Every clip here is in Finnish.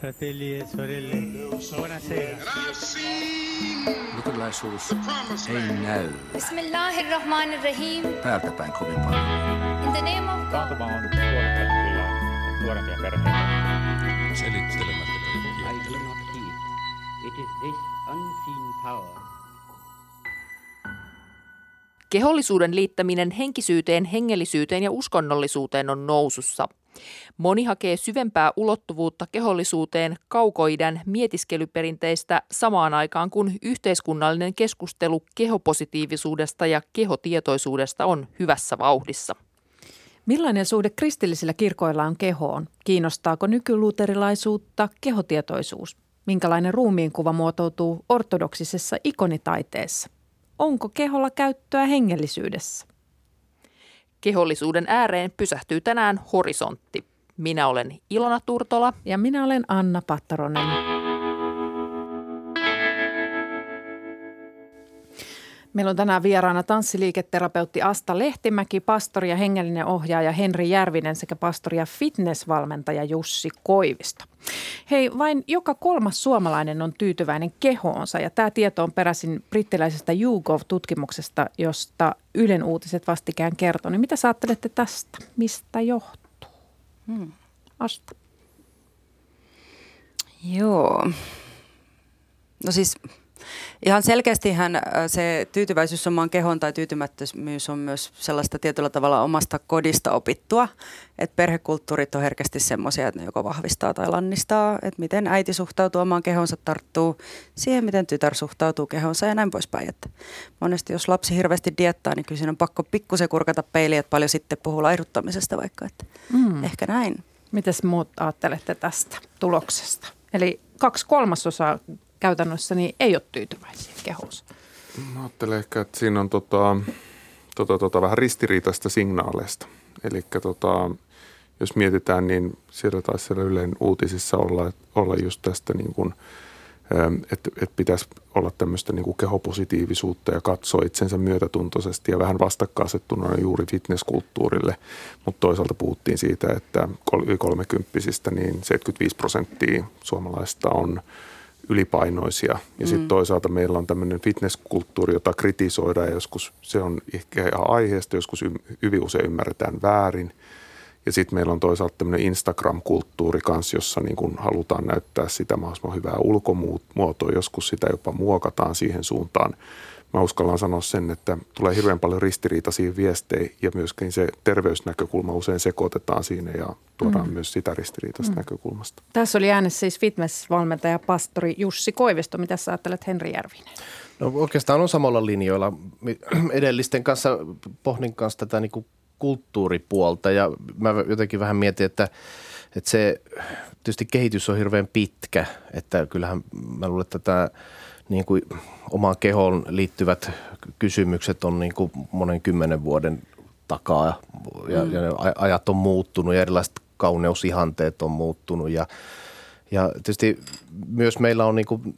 fratelli e sorelle, buonasera. Luterilaisuus ei näy Bismillahirrahmanirrahim. päältä päin kovin paljon. In the name of God. Taantuma on kyllä nuorempia perheitä. Selittelemättä I kaikkia. do not heed. It is this unseen power Kehollisuuden liittäminen henkisyyteen, hengellisyyteen ja uskonnollisuuteen on nousussa. Moni hakee syvempää ulottuvuutta kehollisuuteen kaukoidän mietiskelyperinteistä samaan aikaan, kun yhteiskunnallinen keskustelu kehopositiivisuudesta ja kehotietoisuudesta on hyvässä vauhdissa. Millainen suhde kristillisillä kirkoilla on kehoon? Kiinnostaako nykyluterilaisuutta kehotietoisuus? Minkälainen ruumiinkuva muotoutuu ortodoksisessa ikonitaiteessa? Onko keholla käyttöä hengellisyydessä? Kehollisuuden ääreen pysähtyy tänään horisontti. Minä olen Ilona Turtola. Ja minä olen Anna Pattaronen. Meillä on tänään vieraana tanssiliiketerapeutti Asta Lehtimäki, pastori ja hengellinen ohjaaja Henri Järvinen sekä pastori ja fitnessvalmentaja Jussi Koivisto. Hei, vain joka kolmas suomalainen on tyytyväinen kehoonsa ja tämä tieto on peräisin brittiläisestä YouGov-tutkimuksesta, josta Ylen uutiset vastikään kertoi. Niin mitä sä ajattelette tästä? Mistä johtuu? Hmm. Asta. Joo. No siis ihan selkeästihän äh, se tyytyväisyys omaan kehoon tai tyytymättömyys on myös sellaista tietyllä tavalla omasta kodista opittua. Että perhekulttuurit on herkästi semmoisia, että ne joko vahvistaa tai lannistaa. Että miten äiti suhtautuu omaan kehonsa, tarttuu siihen, miten tytär suhtautuu kehonsa ja näin poispäin. Että monesti jos lapsi hirveästi diettaa, niin kyllä siinä on pakko pikkusen kurkata peiliä, että paljon sitten puhuu laiduttamisesta vaikka. Että Mm. Ehkä näin. Mitäs muut ajattelette tästä tuloksesta? Eli kaksi kolmasosaa käytännössä niin ei ole tyytyväisiä kehoonsa. Mä ajattelen ehkä, että siinä on tota, tota, tota, vähän ristiriitaista signaaleista. Eli tota, jos mietitään, niin siellä taisi siellä Ylen uutisissa olla, olla just tästä niin kuin, että et pitäisi olla tämmöistä niin kuin kehopositiivisuutta ja katsoa itsensä myötätuntoisesti ja vähän vastakkainasettuna juuri fitnesskulttuurille. Mutta toisaalta puhuttiin siitä, että kolmekymppisistä niin 75 prosenttia suomalaista on ylipainoisia. Ja sitten toisaalta meillä on tämmöinen fitnesskulttuuri, jota kritisoidaan joskus se on ehkä ihan aiheesta, joskus y- hyvin usein ymmärretään väärin. Ja sitten meillä on toisaalta tämmöinen Instagram-kulttuuri kanssa, jossa niin kun halutaan näyttää sitä mahdollisimman hyvää ulkomuotoa. Joskus sitä jopa muokataan siihen suuntaan. Mä uskallan sanoa sen, että tulee hirveän paljon ristiriitaisia viestejä ja myöskin se terveysnäkökulma usein sekoitetaan siinä ja tuodaan mm. myös sitä ristiriitaista mm. näkökulmasta. Tässä oli äänessä siis fitnessvalmentaja pastori Jussi Koivisto. Mitä sä ajattelet Henri Järvinen? No oikeastaan on samalla linjoilla. Edellisten kanssa pohdin kanssa tätä niin kuin kulttuuripuolta ja mä jotenkin vähän mietin, että, että se tietysti kehitys on hirveän pitkä, että kyllähän mä luulen, että tämä niin kuin omaan kehoon liittyvät kysymykset on niin kuin monen kymmenen vuoden takaa ja, mm. ja ne aj- ajat on muuttunut ja erilaiset kauneusihanteet on muuttunut ja ja tietysti myös meillä on niin kuin,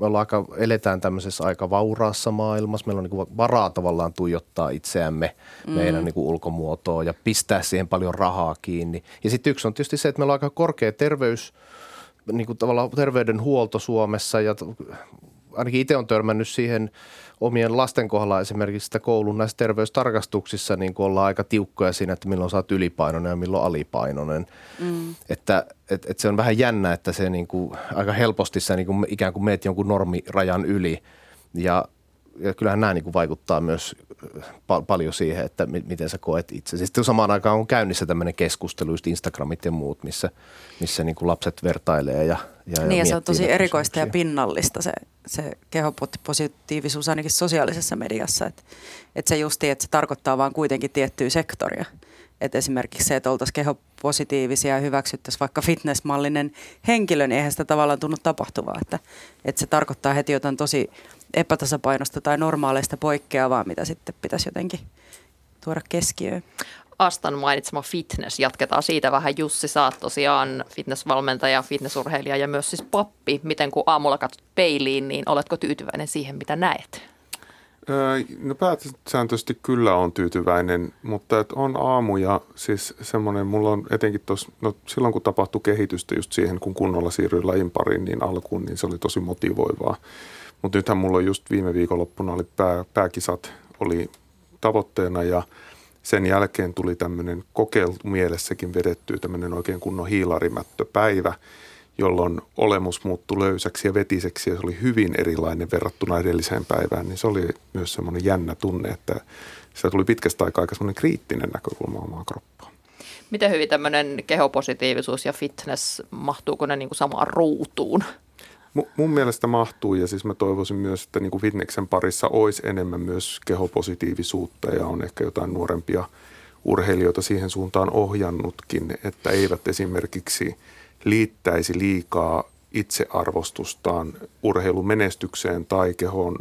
me ollaan aika, eletään tämmöisessä aika vauraassa maailmassa. Meillä on niin kuin varaa tavallaan tuijottaa itseämme mm. meidän niin kuin ulkomuotoa ja pistää siihen paljon rahaa kiinni. Ja sitten yksi on tietysti se, että meillä on aika korkea terveys, niin kuin tavallaan terveydenhuolto Suomessa ja ainakin itse on törmännyt siihen omien lasten kohdalla esimerkiksi sitä koulun näissä terveystarkastuksissa niin kuin ollaan aika tiukkoja siinä, että milloin sä oot ylipainoinen ja milloin alipainoinen. Mm. Että et, et se on vähän jännä, että se niin kuin, aika helposti sä niin kuin ikään kuin meet jonkun normirajan yli ja ja kyllähän nämä niin kuin vaikuttaa myös pa- paljon siihen, että mi- miten sä koet itse. Sitten samaan aikaan on käynnissä tämmöinen keskustelu, just Instagramit ja muut, missä, missä niin kuin lapset vertailee ja, ja, Niin ja se on tosi erikoista ja pinnallista se, se kehopositiivisuus ainakin sosiaalisessa mediassa. Että et se justi, että se tarkoittaa vaan kuitenkin tiettyä sektoria. Et esimerkiksi se, että oltaisiin kehopositiivisia ja hyväksyttäisiin vaikka fitnessmallinen henkilö, niin eihän sitä tavallaan tunnu tapahtuvaa. Että, että se tarkoittaa heti jotain tosi epätasapainosta tai normaaleista poikkeavaa, mitä sitten pitäisi jotenkin tuoda keskiöön. Astan mainitsema fitness. Jatketaan siitä vähän. Jussi, sä oot tosiaan fitnessvalmentaja, fitnessurheilija ja myös siis pappi. Miten kun aamulla katsot peiliin, niin oletko tyytyväinen siihen, mitä näet? No pääsääntöisesti kyllä on tyytyväinen, mutta et on aamuja, siis semmoinen, mulla on etenkin tos, no silloin kun tapahtui kehitystä just siihen, kun kunnolla siirryin lajin pariin niin alkuun, niin se oli tosi motivoivaa. Mutta nythän mulla just viime viikonloppuna oli pää, pääkisat oli tavoitteena ja sen jälkeen tuli tämmöinen kokeiltu mielessäkin vedetty tämmöinen oikein kunnon hiilarimättöpäivä, jolloin olemus muuttui löysäksi ja vetiseksi ja se oli hyvin erilainen verrattuna edelliseen päivään, niin se oli myös semmoinen jännä tunne, että se tuli pitkästä aikaa aika semmoinen kriittinen näkökulma omaan kroppaan. Miten hyvin tämmöinen kehopositiivisuus ja fitness, mahtuuko ne niin kuin samaan ruutuun? Mu- mun mielestä mahtuu ja siis mä toivoisin myös, että niin kuin fitneksen parissa olisi enemmän myös kehopositiivisuutta ja on ehkä jotain nuorempia urheilijoita siihen suuntaan ohjannutkin, että eivät esimerkiksi liittäisi liikaa itsearvostustaan urheilumenestykseen tai kehon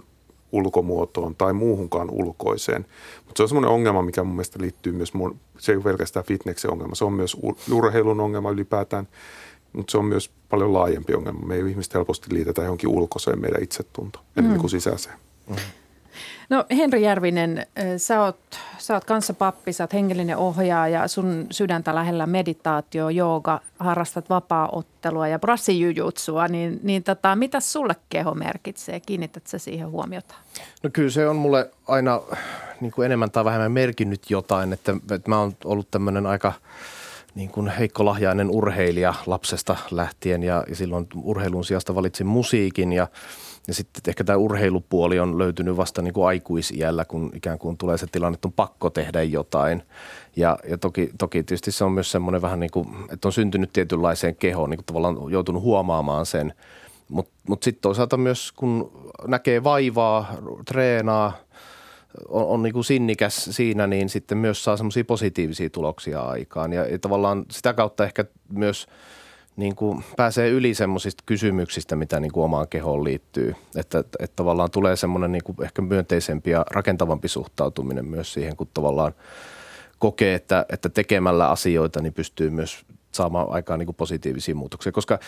ulkomuotoon tai muuhunkaan ulkoiseen. Mutta se on semmoinen ongelma, mikä mun mielestä liittyy myös, mun, se ei ole pelkästään fitneksen ongelma, se on myös urheilun ongelma ylipäätään, mutta se on myös paljon laajempi ongelma. Me ei ihmiset helposti liitetä johonkin ulkoiseen meidän itsetunto, enemmän kuin sisäiseen. No Henri Järvinen, sä oot, sä oot kanssa pappi, sä oot hengellinen ohjaaja, sun sydäntä lähellä meditaatio, jooga, harrastat vapaa-ottelua ja brassijujutsua, niin, niin tota, mitä sulle keho merkitsee? Kiinnität sä siihen huomiota? No kyllä se on mulle aina niin kuin enemmän tai vähemmän merkinnyt jotain, että, että mä oon ollut tämmöinen aika niin kuin heikkolahjainen urheilija lapsesta lähtien ja, ja silloin urheilun sijasta valitsin musiikin ja ja sitten ehkä tämä urheilupuoli on löytynyt vasta niin kuin aikuisiällä, kun ikään kuin tulee se tilanne, että on pakko tehdä jotain. Ja, ja toki, toki tietysti se on myös semmoinen vähän niin kuin, että on syntynyt tietynlaiseen kehoon, niin kuin tavallaan joutunut huomaamaan sen. Mutta mut sitten toisaalta myös, kun näkee vaivaa, treenaa, on, on niin kuin sinnikäs siinä, niin sitten myös saa semmoisia positiivisia tuloksia aikaan. Ja, ja tavallaan sitä kautta ehkä myös – niin kuin pääsee yli semmoisista kysymyksistä, mitä niin kuin omaan kehoon liittyy. Että, että tavallaan tulee semmoinen niin kuin ehkä myönteisempi ja rakentavampi suhtautuminen myös siihen, kun tavallaan kokee, että, että tekemällä asioita niin pystyy myös saamaan aikaan niin kuin positiivisia muutoksia. Koska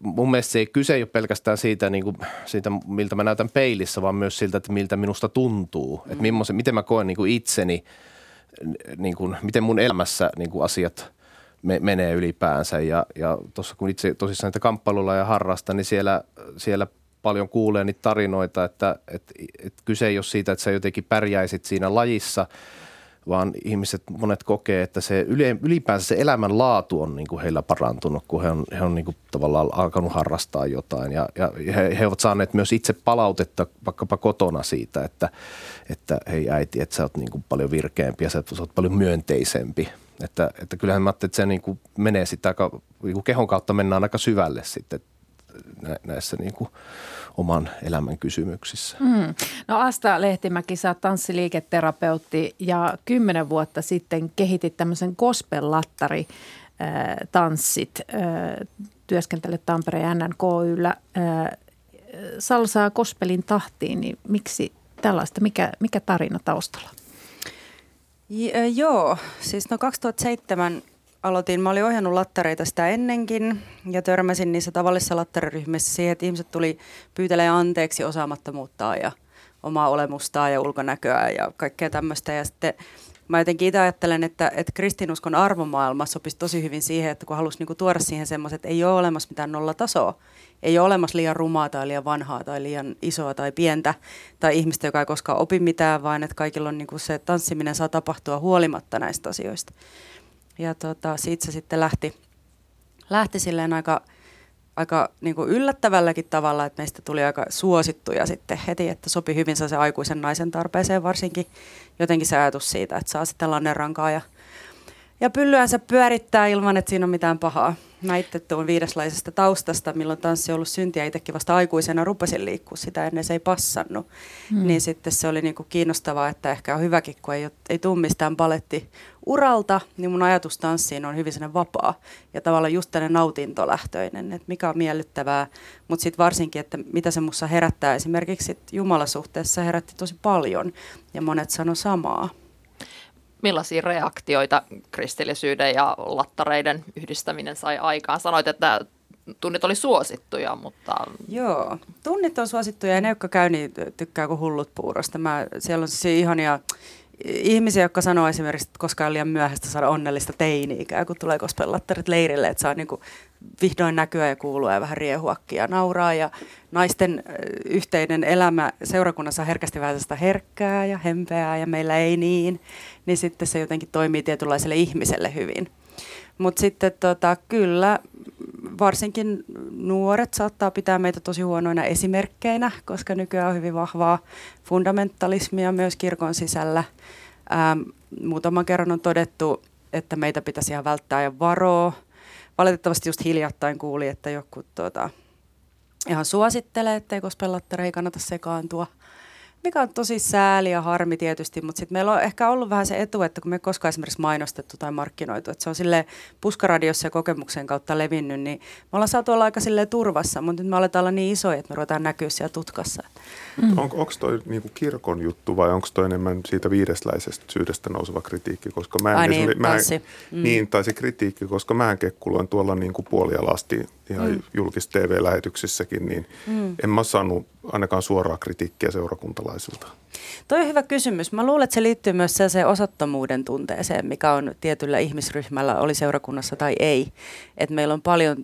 mun mielestä se ei kyse ei ole pelkästään siitä, niin kuin, siitä, miltä mä näytän peilissä, vaan myös siltä, että miltä minusta tuntuu. Mm. Että miten mä koen niin kuin itseni, niin kuin, miten mun elämässä niin kuin asiat – me, menee ylipäänsä. Ja, ja tuossa kun itse tosissaan näitä kamppailulla ja harrasta, niin siellä, siellä paljon kuulee niitä tarinoita, että, että, että kyse ei ole siitä, että sä jotenkin pärjäisit siinä lajissa, vaan ihmiset monet kokee, että se ylipäänsä se elämänlaatu on niin kuin heillä parantunut, kun he on, he on niin kuin tavallaan alkanut harrastaa jotain. Ja, ja he, he ovat saaneet myös itse palautetta vaikkapa kotona siitä, että, että hei äiti, että sä oot niin kuin paljon virkeämpi ja sä oot paljon myönteisempi että, että kyllähän mä ajattelin, että se niin kuin menee sitten aika, niin kuin kehon kautta mennään aika syvälle sitten näissä niin kuin oman elämän kysymyksissä. Mm. No Asta Lehtimäki, sä oot tanssiliiketerapeutti ja kymmenen vuotta sitten kehitit tämmöisen gospel-lattari tanssit, työskentelet Tampereen NNKYllä. Salsaa gospelin tahtiin, niin miksi tällaista? Mikä, mikä tarina taustalla? J- joo, siis no 2007 aloitin, mä olin ohjannut lattareita sitä ennenkin ja törmäsin niissä tavallisissa lattariryhmissä siihen, että ihmiset tuli pyytelemään anteeksi osaamattomuuttaan ja omaa olemustaan ja ulkonäköä ja kaikkea tämmöistä. Ja sitten mä jotenkin itse ajattelen, että, että kristinuskon arvomaailma sopisi tosi hyvin siihen, että kun halusi niinku tuoda siihen semmoiset, että ei ole olemassa mitään nollatasoa, ei ole olemassa liian rumaa tai liian vanhaa tai liian isoa tai pientä tai ihmistä, joka ei koskaan opi mitään, vaan että kaikilla on niinku se tanssiminen saa tapahtua huolimatta näistä asioista. Ja tota, siitä se sitten lähti, lähti silleen aika, aika niin kuin yllättävälläkin tavalla, että meistä tuli aika suosittuja sitten heti, että sopi hyvin se aikuisen naisen tarpeeseen varsinkin jotenkin se ajatus siitä, että saa sitten lannerankaa ja, ja pyllyänsä pyörittää ilman, että siinä on mitään pahaa. Mä itse tuon viideslaisesta taustasta, milloin tanssi on ollut syntiä, itsekin vasta aikuisena rupesin liikkua sitä ennen se ei passannut. Mm. Niin sitten se oli niinku kiinnostavaa, että ehkä on hyväkin, kun ei, ei tule mistään paletti uralta, niin mun ajatus tanssiin on hyvin sellainen vapaa ja tavallaan just tällainen nautintolähtöinen, että mikä on miellyttävää, mutta sitten varsinkin, että mitä se mussa herättää esimerkiksi jumalasuhteessa herätti tosi paljon ja monet sano samaa millaisia reaktioita kristillisyyden ja lattareiden yhdistäminen sai aikaan? Sanoit, että tunnit oli suosittuja, mutta Joo, tunnit on suosittuja ja ne, jotka käy, niin tykkää kuin hullut puurosta. Mä, siellä on siis ihania ihmisiä, jotka sanoo esimerkiksi, että koskaan on liian myöhäistä saada onnellista teini-ikää, kun tulee kospellattarit leirille, että saa niin kuin vihdoin näkyä ja kuulua ja vähän riehuakkia ja nauraa. Ja naisten yhteinen elämä seurakunnassa on herkästi vähän sitä herkkää ja hempeää ja meillä ei niin, niin sitten se jotenkin toimii tietynlaiselle ihmiselle hyvin. Mutta sitten tota, kyllä varsinkin nuoret saattaa pitää meitä tosi huonoina esimerkkeinä, koska nykyään on hyvin vahvaa fundamentalismia myös kirkon sisällä. Ähm, muutaman kerran on todettu, että meitä pitäisi ihan välttää ja varoa. Valitettavasti just hiljattain kuuli, että joku tuota, ihan suosittelee, ettei kospellattare ei kannata sekaantua – mikä on tosi sääli ja harmi tietysti, mutta sitten meillä on ehkä ollut vähän se etu, että kun me ei koskaan esimerkiksi mainostettu tai markkinoitu, että se on sille puskaradiossa ja kokemuksen kautta levinnyt, niin me ollaan saatu olla aika silleen turvassa, mutta nyt me aletaan olla niin isoja, että me ruvetaan näkyä siellä tutkassa. Mm. On, onko toi niinku kirkon juttu vai onko toi enemmän siitä viidesläisestä syydestä nouseva kritiikki? Koska mä en, Ai niin, mä en, mm. niin, tai se kritiikki, koska mä kekkuloin tuolla niinku puolialasti ihan mm. julkis TV-lähetyksissäkin, niin mm. en mä saanut ainakaan suoraa kritiikkiä seurakuntalaisilta. Toi on hyvä kysymys. Mä luulen, että se liittyy myös sellaiseen osattomuuden tunteeseen, mikä on tietyllä ihmisryhmällä, oli seurakunnassa tai ei. Et meillä on paljon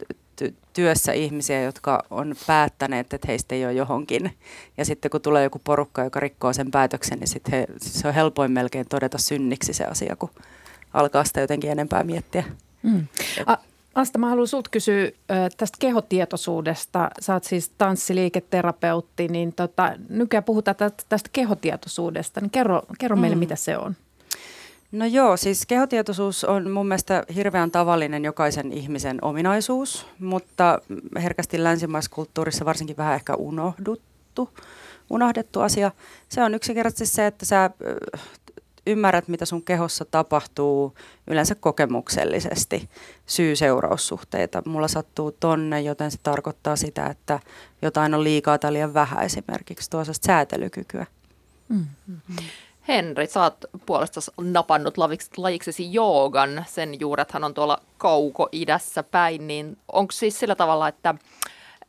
työssä ihmisiä, jotka on päättäneet, että heistä ei ole johonkin. Ja sitten kun tulee joku porukka, joka rikkoo sen päätöksen, niin sitten he, se on helpoin melkein todeta synniksi se asia, kun alkaa sitä jotenkin enempää miettiä. Mm. A- Asta, mä haluan sulta kysyä tästä kehotietoisuudesta. Sä oot siis tanssiliiketerapeutti, niin tota, nykyään puhutaan tästä, kehotietoisuudesta. Niin kerro, kerro meille, Mm. mitä se on. No joo, siis kehotietoisuus on mun mielestä hirveän tavallinen jokaisen ihmisen ominaisuus, mutta herkästi länsimaisessa kulttuurissa varsinkin vähän ehkä unohduttu, unohdettu asia. Se on yksinkertaisesti se, että sä ymmärrät, mitä sun kehossa tapahtuu yleensä kokemuksellisesti, syy-seuraussuhteita. Mulla sattuu tonne, joten se tarkoittaa sitä, että jotain on liikaa tai liian vähän esimerkiksi tuossa säätelykykyä. Henri, sä oot puolesta napannut lajiksesi joogan. Sen juurethan on tuolla kauko-idässä päin, niin onko siis sillä tavalla, että,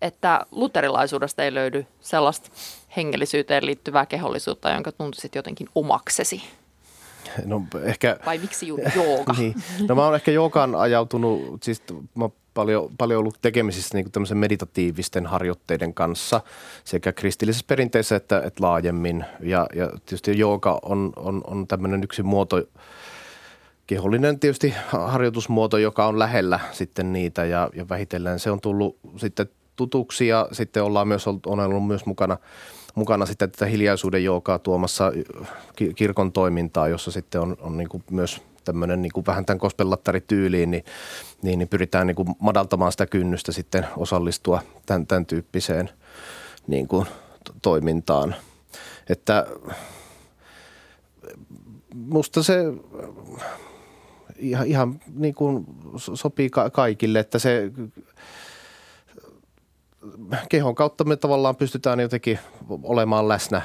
että luterilaisuudesta ei löydy sellaista hengellisyyteen liittyvää kehollisuutta, jonka tuntisit jotenkin omaksesi? No ehkä... Vai miksi juuri jooga? niin. No mä oon ehkä joogaan ajautunut, siis mä oon paljon, paljon ollut tekemisissä niin tämmöisen meditatiivisten harjoitteiden kanssa sekä kristillisessä perinteessä että, että laajemmin. Ja, ja tietysti jooga on, on, on tämmöinen yksi muoto, kehollinen tietysti harjoitusmuoto, joka on lähellä sitten niitä ja, ja vähitellen se on tullut sitten tutuksi ja sitten ollaan myös ollut, on ollut myös mukana, mukana sitten tätä hiljaisuuden joogaa tuomassa ki- kirkon toimintaa, jossa sitten on, on niin kuin myös tämmöinen niin kuin vähän tämän kospellattarityyliin, niin, niin, niin pyritään niin kuin madaltamaan sitä kynnystä sitten osallistua tämän, tämän tyyppiseen niin kuin to- toimintaan. Että musta se ihan, ihan niin kuin so- sopii ka- kaikille, että se kehon kautta me tavallaan pystytään jotenkin olemaan läsnä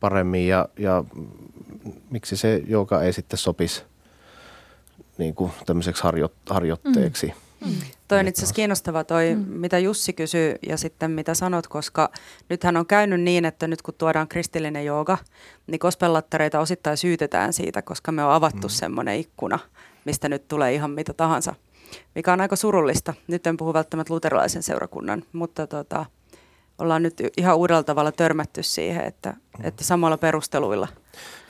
paremmin ja, ja miksi se joka ei sitten sopisi niin kuin tämmöiseksi harjo, harjoitteeksi. Mm. Toi on itse asiassa kiinnostava toi, mm. mitä Jussi kysyy ja sitten mitä sanot, koska nythän on käynyt niin, että nyt kun tuodaan kristillinen jooga, niin kospellattareita osittain syytetään siitä, koska me on avattu mm. semmoinen ikkuna, mistä nyt tulee ihan mitä tahansa, mikä on aika surullista. Nyt en puhu välttämättä luterilaisen seurakunnan, mutta tota, ollaan nyt ihan uudella tavalla törmätty siihen, että, että samalla perusteluilla –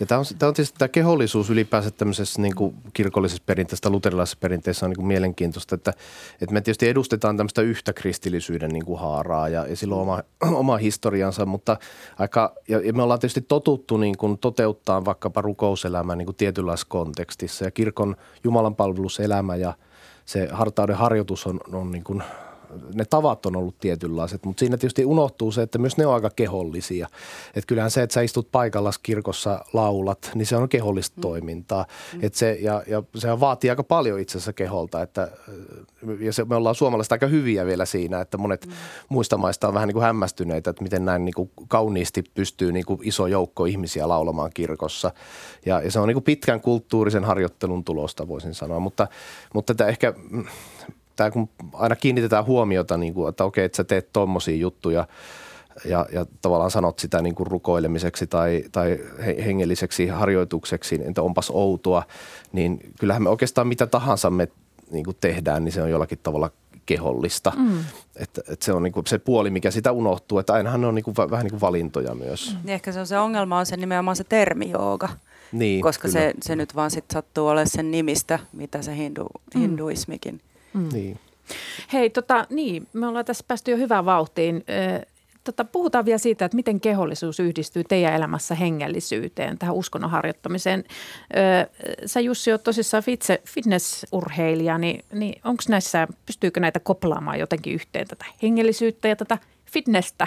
Ja tämä on, tämä on tietysti tämä kehollisuus ylipäänsä tämmöisessä niin kuin kirkollisessa perinteessä luterilaisessa perinteessä on niin kuin mielenkiintoista, että, että me tietysti edustetaan tämmöistä yhtä kristillisyyden niin kuin haaraa ja, ja sillä on oma, oma historiansa, mutta aika, ja, ja me ollaan tietysti totuttu niin kuin toteuttaa vaikkapa rukouselämää niin kuin tietynlaisessa kontekstissa ja kirkon Jumalan palveluselämä ja se hartauden harjoitus on, on niin kuin ne tavat on ollut tietynlaiset, mutta siinä tietysti unohtuu se, että myös ne on aika kehollisia. Että kyllähän se, että sä istut paikalla kirkossa laulat, niin se on kehollista mm. toimintaa. Mm. Et se, ja, ja se vaatii aika paljon itse asiassa keholta. Että, ja se, me ollaan suomalaiset aika hyviä vielä siinä, että monet mm. muista maista on vähän niin kuin hämmästyneitä, että miten näin niin kuin kauniisti pystyy niin kuin iso joukko ihmisiä laulamaan kirkossa. Ja, ja se on niin kuin pitkän kulttuurisen harjoittelun tulosta, voisin sanoa. Mutta, mutta tämä ehkä tämä kun aina kiinnitetään huomiota, niin kuin, että okei, että sä teet tommosia juttuja ja, ja tavallaan sanot sitä niin kuin rukoilemiseksi tai, tai hengelliseksi harjoitukseksi, että onpas outoa, niin kyllähän me oikeastaan mitä tahansa me niin kuin tehdään, niin se on jollakin tavalla kehollista. Mm. Että, että se on niin kuin se puoli, mikä sitä unohtuu, että ainahan ne on niin kuin, vähän niin kuin valintoja myös. Niin ehkä se on se ongelma, on se nimenomaan se termi jooga. Niin, koska se, se nyt vaan sit sattuu olemaan sen nimistä, mitä se hindu, mm. hinduismikin. Mm. Niin. Hei, tota, niin, me ollaan tässä päästy jo hyvään vauhtiin. tota, puhutaan vielä siitä, että miten kehollisuus yhdistyy teidän elämässä hengellisyyteen, tähän uskonnon harjoittamiseen. sä Jussi oot tosissaan fitse, fitnessurheilija, niin, niin onko näissä, pystyykö näitä koplaamaan jotenkin yhteen tätä hengellisyyttä ja tätä fitnessä?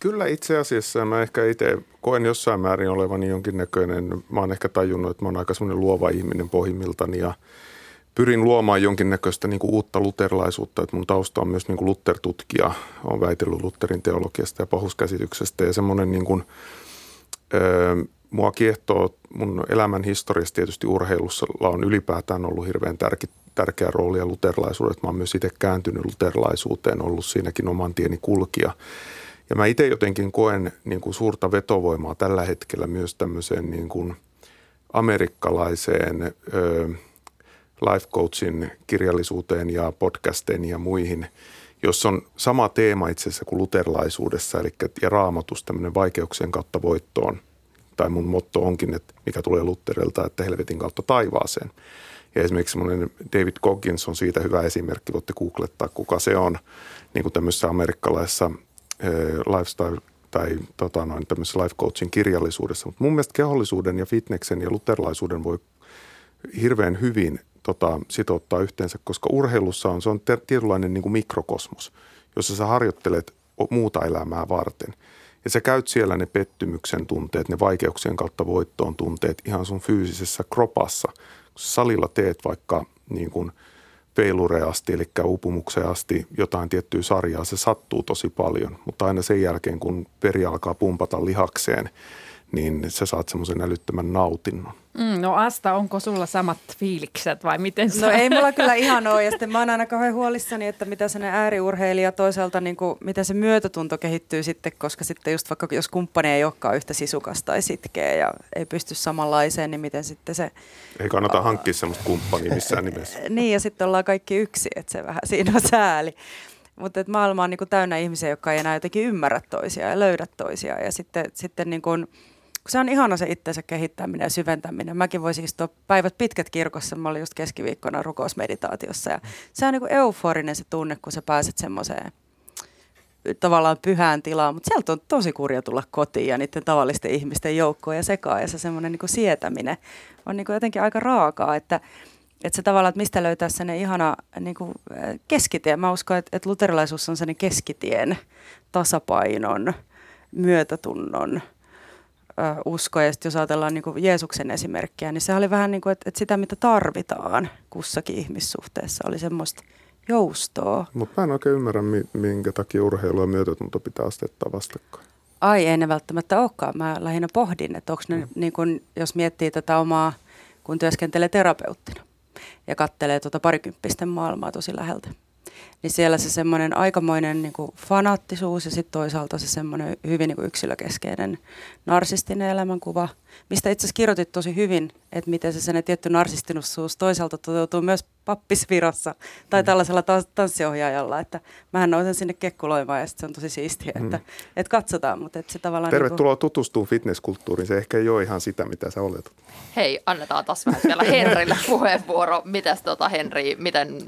Kyllä itse asiassa mä ehkä itse koen jossain määrin olevani jonkinnäköinen, mä oon ehkä tajunnut, että mä oon aika semmoinen luova ihminen pohjimmiltani ja pyrin luomaan jonkinnäköistä niin kuin uutta luterilaisuutta, että mun tausta on myös niin kuin Luther-tutkija, on väitellyt Lutherin teologiasta ja pahuskäsityksestä ja semmoinen niin kuin, öö, mua kiehtoo mun elämän historiassa tietysti urheilussa on ylipäätään ollut hirveän tärkeä, tärkeä rooli ja luterilaisuudet. Mä oon myös itse kääntynyt luterilaisuuteen, ollut siinäkin oman tieni kulkija. Ja mä itse jotenkin koen niin kuin suurta vetovoimaa tällä hetkellä myös tämmöiseen niin kuin amerikkalaiseen ö, life coachin kirjallisuuteen ja podcasteen ja muihin, jos on sama teema itse asiassa kuin luterilaisuudessa, eli ja raamatus tämmöinen vaikeuksien kautta voittoon. Tai mun motto onkin, että mikä tulee Lutterilta, että helvetin kautta taivaaseen. Ja esimerkiksi semmoinen David Goggins on siitä hyvä esimerkki, voitte googlettaa, kuka se on niin kuin tämmöisessä amerikkalaisessa lifestyle tai tota noin, tämmöisessä life coachin kirjallisuudessa. Mutta mun mielestä kehollisuuden ja fitneksen ja luterilaisuuden voi hirveän hyvin tota, sitouttaa yhteensä, koska urheilussa on, se on tietynlainen niin kuin mikrokosmos, jossa sä harjoittelet muuta elämää varten. Ja sä käyt siellä ne pettymyksen tunteet, ne vaikeuksien kautta voittoon tunteet ihan sun fyysisessä kropassa. Kun salilla teet vaikka niin kuin – peilureasti, eli uupumukseen asti jotain tiettyä sarjaa, se sattuu tosi paljon, mutta aina sen jälkeen, kun peri alkaa pumpata lihakseen, niin sä saat semmoisen älyttömän nautinnon. Mm, no Asta, onko sulla samat fiilikset vai miten sä? No ei mulla kyllä ihan ole ja sitten mä oon aina kauhean huolissani, että mitä se ääriurheilija toisaalta, niin kuin, miten se myötätunto kehittyy sitten, koska sitten just vaikka jos kumppani ei olekaan yhtä sisukasta tai sitkeä ja ei pysty samanlaiseen, niin miten sitten se... Ei kannata uh, hankkia semmoista kumppania missään nimessä. niin ja sitten ollaan kaikki yksi, että se vähän siinä on sääli. Mutta maailma on niin kuin täynnä ihmisiä, jotka ei enää jotenkin ymmärrä toisia ja löydä toisia ja sitten, sitten niin kuin, se on ihana se itsensä kehittäminen ja syventäminen. Mäkin voisin istua päivät pitkät kirkossa. Mä olin just keskiviikkona rukousmeditaatiossa ja se on niin kuin euforinen se tunne, kun sä pääset semmoiseen tavallaan pyhään tilaan, mutta sieltä on tosi kurja tulla kotiin ja niiden tavallisten ihmisten joukkoon ja sekaan ja se semmoinen niin sietäminen on niin kuin jotenkin aika raakaa, että, että se tavallaan, että mistä löytää sen ihana niin kuin keskitie. Mä uskon, että, että luterilaisuus on sen keskitien, tasapainon, myötätunnon – usko. Ja sitten jos ajatellaan niin kuin Jeesuksen esimerkkiä, niin se oli vähän niin kuin, että, että sitä mitä tarvitaan kussakin ihmissuhteessa oli semmoista joustoa. Mutta mä en oikein ymmärrä, minkä takia urheilu ja myötätunto pitää asettaa vastakkain. Ai, ei ne välttämättä olekaan. Mä lähinnä pohdin, että onko ne, mm. niin kun, jos miettii tätä omaa, kun työskentelee terapeuttina ja kattelee tuota parikymppisten maailmaa tosi läheltä niin siellä se semmoinen aikamoinen niin kuin fanaattisuus ja sitten toisaalta se semmoinen hyvin niin kuin yksilökeskeinen narsistinen elämänkuva, mistä itse asiassa kirjoitit tosi hyvin, että miten se sen tietty narsistinussuus toisaalta toteutuu myös pappisvirossa tai mm. tällaisella tanssiohjaajalla, että mähän nousen sinne kekkuloimaan ja se on tosi siistiä, että, mm. että katsotaan. Mutta että se tavallaan Tervetuloa niin kuin... tutustumaan fitnesskulttuuriin, se ehkä ei ole ihan sitä, mitä sä oletat. Hei, annetaan taas vähän vielä Henrille puheenvuoro. Mitäs tota Henri, miten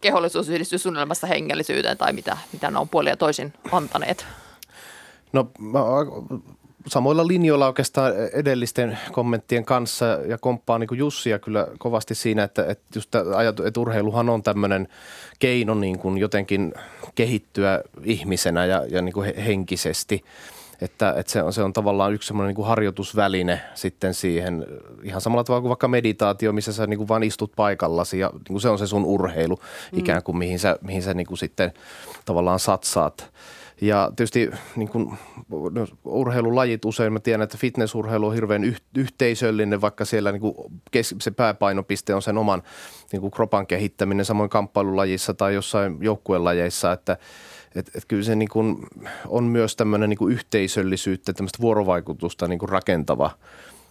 kehollisuus yhdistyy suunnitelmassa hengellisyyteen tai mitä, mitä ne on puolia toisin antaneet? No mä samoilla linjoilla oikeastaan edellisten kommenttien kanssa ja komppaan niin Jussia kyllä kovasti siinä, että, että, just ajatu, että urheiluhan on tämmöinen keino niin kuin jotenkin kehittyä ihmisenä ja, ja niin kuin henkisesti – että, että se, on, se on tavallaan yksi semmoinen niin harjoitusväline sitten siihen, ihan samalla tavalla kuin vaikka meditaatio, missä sä niin kuin vaan istut paikallasi ja niin kuin se on se sun urheilu mm. ikään kuin, mihin sä, mihin sä niin kuin sitten tavallaan satsaat. Ja tietysti niin kuin, no, urheilulajit usein, mä tiedän, että fitnessurheilu on hirveän yh, yhteisöllinen, vaikka siellä niin kuin kes, se pääpainopiste on sen oman niin kuin kropan kehittäminen, samoin kamppailulajissa tai jossain joukkuelajeissa, että et, et kyllä se niin kuin on myös tämmöinen niin kuin yhteisöllisyyttä, tämmöistä vuorovaikutusta niin kuin rakentava –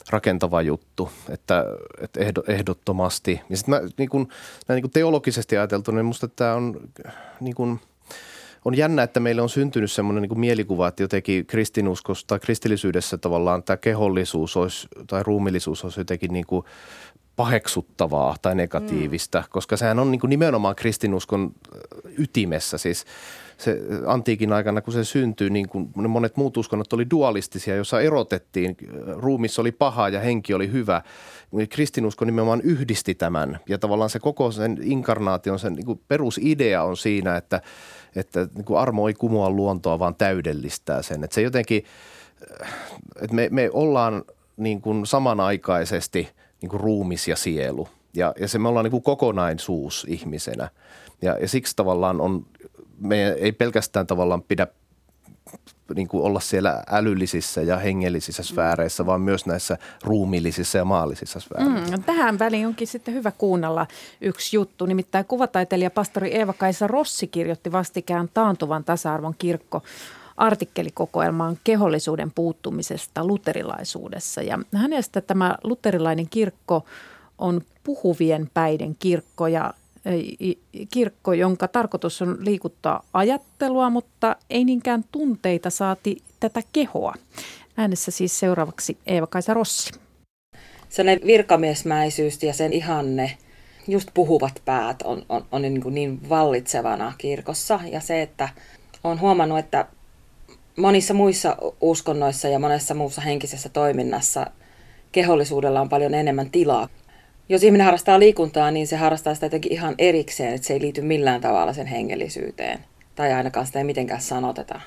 rakentava juttu, että, että ehdottomasti. Ja sitten mä niin kuin, näin niin kuin teologisesti ajateltuna, niin musta tämä on niin kuin, on jännä, että meille on syntynyt semmoinen niin mielikuva, että jotenkin kristinuskossa tai kristillisyydessä tavallaan tämä kehollisuus olisi, tai ruumillisuus olisi jotenkin niin kuin paheksuttavaa tai negatiivista, mm. koska sehän on niin kuin nimenomaan kristinuskon ytimessä. Siis se antiikin aikana, kun se syntyi, niin kuin monet muut uskonnot oli dualistisia, jossa erotettiin, ruumissa oli paha ja henki oli hyvä. Kristinusko nimenomaan yhdisti tämän ja tavallaan se koko sen inkarnaation, sen niin perusidea on siinä, että, että niin armo ei kumoa luontoa, vaan täydellistää sen. Että se jotenkin, että me, me ollaan niin kuin samanaikaisesti niin kuin ruumis ja sielu. Ja, ja se me ollaan niin kuin kokonaisuus ihmisenä. Ja, ja siksi tavallaan on me ei pelkästään tavallaan pidä niin kuin olla siellä älyllisissä ja hengellisissä sfääreissä, vaan myös näissä ruumiillisissa ja maallisissa sfääreissä. Mm, tähän väliin onkin sitten hyvä kuunnella yksi juttu. Nimittäin kuvataiteilija pastori Eeva-Kaisa Rossi kirjoitti vastikään Taantuvan tasa-arvon kirkko artikkelikokoelmaan kehollisuuden puuttumisesta luterilaisuudessa. Ja hänestä tämä luterilainen kirkko on puhuvien päiden kirkko ja kirkko, jonka tarkoitus on liikuttaa ajattelua, mutta ei niinkään tunteita saati tätä kehoa. Äänessä siis seuraavaksi Eeva-Kaisa Rossi. Sellainen virkamiesmäisyys ja sen ihanne, just puhuvat päät on, on, on niin, kuin niin vallitsevana kirkossa. Ja se, että olen huomannut, että monissa muissa uskonnoissa ja monessa muussa henkisessä toiminnassa kehollisuudella on paljon enemmän tilaa jos ihminen harrastaa liikuntaa, niin se harrastaa sitä jotenkin ihan erikseen, että se ei liity millään tavalla sen hengellisyyteen. Tai ainakaan sitä ei mitenkään sanoteta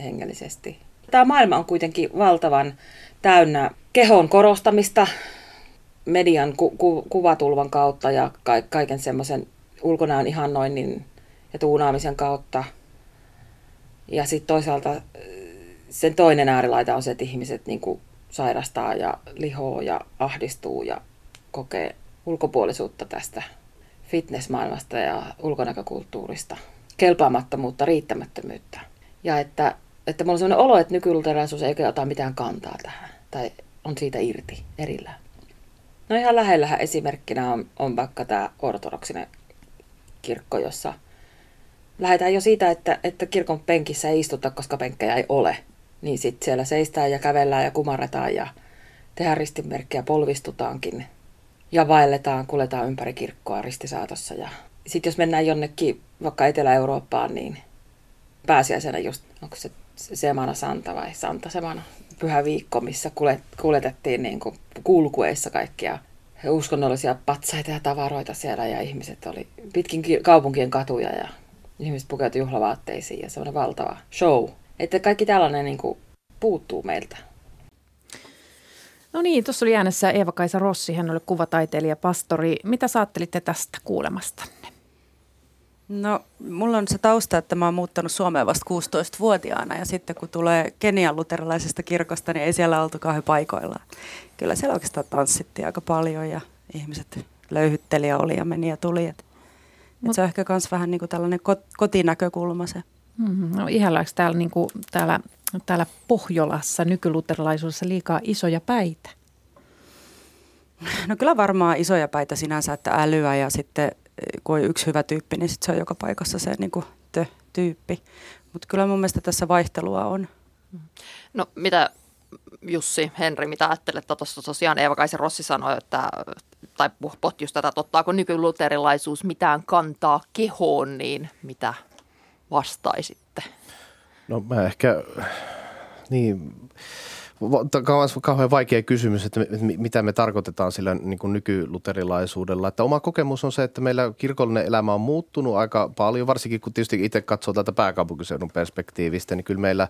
hengellisesti. Tämä maailma on kuitenkin valtavan täynnä kehon korostamista median ku- ku- kuvatulvan kautta ja ka- kaiken semmoisen ulkonäön ihannoinnin ja tuunaamisen kautta. Ja sitten toisaalta sen toinen äärilaita on se, että ihmiset niin sairastaa ja lihoo ja ahdistuu ja kokee ulkopuolisuutta tästä fitnessmaailmasta ja ulkonäkökulttuurista, kelpaamattomuutta, riittämättömyyttä. Ja että, että mulla on sellainen olo, että nykyluteraisuus ei ota mitään kantaa tähän, tai on siitä irti erillään. No ihan lähellähän esimerkkinä on, on vaikka tämä ortodoksinen kirkko, jossa lähdetään jo siitä, että, että kirkon penkissä ei istuta, koska penkkejä ei ole. Niin sitten siellä seistään ja kävellään ja kumarretaan ja tehdään ristinmerkkiä, polvistutaankin ja vaelletaan, kuljetaan ympäri kirkkoa ristisaatossa. Ja sitten jos mennään jonnekin vaikka Etelä-Eurooppaan, niin pääsiäisenä just, onko se Semana Santa vai Santa Semana, pyhä viikko, missä kuljetettiin niin kuin kulkueissa kaikkia uskonnollisia patsaita ja tavaroita siellä ja ihmiset oli pitkin kaupunkien katuja ja ihmiset pukeutui juhlavaatteisiin ja semmoinen valtava show. Että kaikki tällainen niin kuin puuttuu meiltä. No niin, tuossa oli äänessä Eeva-Kaisa Rossi, hän oli kuvataiteilija, pastori. Mitä saattelitte tästä kuulemastanne? No, mulla on se tausta, että mä oon muuttanut Suomeen vasta 16-vuotiaana ja sitten kun tulee Kenian luterilaisesta kirkosta, niin ei siellä oltu kauhean paikoillaan. Kyllä siellä oikeastaan tanssittiin aika paljon ja ihmiset löyhytteli ja oli ja meni ja tuli. Et, Mut, et se on ehkä myös vähän niin kuin tällainen kotinäkökulma se. Mm-hmm. No ihallaanko täällä, niin kuin, täällä täällä Pohjolassa nykyluterilaisuudessa liikaa isoja päitä? No kyllä varmaan isoja päitä sinänsä, että älyä ja sitten kun on yksi hyvä tyyppi, niin sitten se on joka paikassa se niin kuin tö-tyyppi. Mutta kyllä mun mielestä tässä vaihtelua on. No mitä Jussi, Henri, mitä ajattelet? Tuossa tosiaan Eeva-Kaisi Rossi sanoi, että, tai pohti just tätä, että ottaako nykyluterilaisuus mitään kantaa kehoon, niin mitä vastaisitte? No mä ehkä, niin, kauhean vaikea kysymys, että mitä me tarkoitetaan sillä niin kuin nykyluterilaisuudella. Että oma kokemus on se, että meillä kirkollinen elämä on muuttunut aika paljon, varsinkin kun tietysti itse katsoo tätä pääkaupunkiseudun perspektiivistä, niin kyllä meillä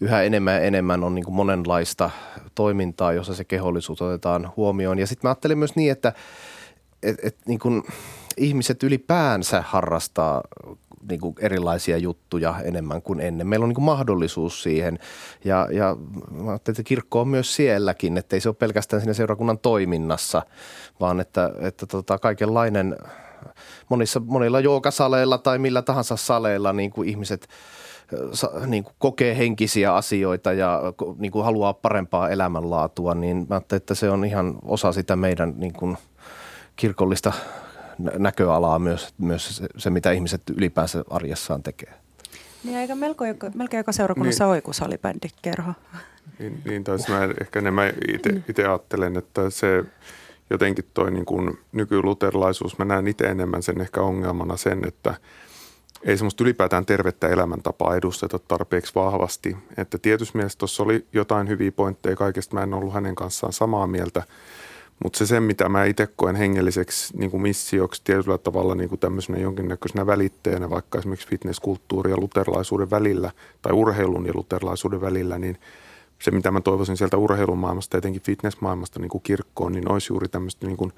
yhä enemmän ja enemmän on niin kuin monenlaista toimintaa, jossa se kehollisuus otetaan huomioon. Ja sitten mä ajattelen myös niin, että et, et, niin kuin ihmiset ylipäänsä harrastaa niin kuin erilaisia juttuja enemmän kuin ennen. Meillä on niin kuin mahdollisuus siihen ja, ja mä että kirkko on myös sielläkin, että ei se ole pelkästään siinä seurakunnan toiminnassa, vaan että, että tota, kaikenlainen monissa, monilla jookasaleilla tai millä tahansa saleilla niin kuin ihmiset niin kuin kokee henkisiä asioita ja niin kuin haluaa parempaa elämänlaatua, niin mä että se on ihan osa sitä meidän niin kuin kirkollista näköalaa myös, myös se, se, mitä ihmiset ylipäänsä arjessaan tekee. Niin eikä melko, melkein joka seurakunnassa niin. ole joku salibändikerho. Niin, niin taisi mä ehkä enemmän itse ajattelen, että se jotenkin toi niin kuin nykyluterilaisuus, mä näen itse enemmän sen ehkä ongelmana sen, että ei semmoista ylipäätään tervettä elämäntapaa edusteta tarpeeksi vahvasti. Että tietysti mielessä tuossa oli jotain hyviä pointteja kaikesta, mä en ollut hänen kanssaan samaa mieltä – mutta se, se, mitä mä itse koen hengelliseksi niin kuin missioksi tietyllä tavalla niin kuin tämmöisenä jonkinnäköisenä välitteenä, vaikka esimerkiksi fitnesskulttuuri ja luterilaisuuden välillä tai urheilun ja luterilaisuuden välillä, niin se, mitä mä toivoisin sieltä urheilumaailmasta, etenkin fitnessmaailmasta niin kuin kirkkoon, niin olisi juuri tämmöistä niin kuin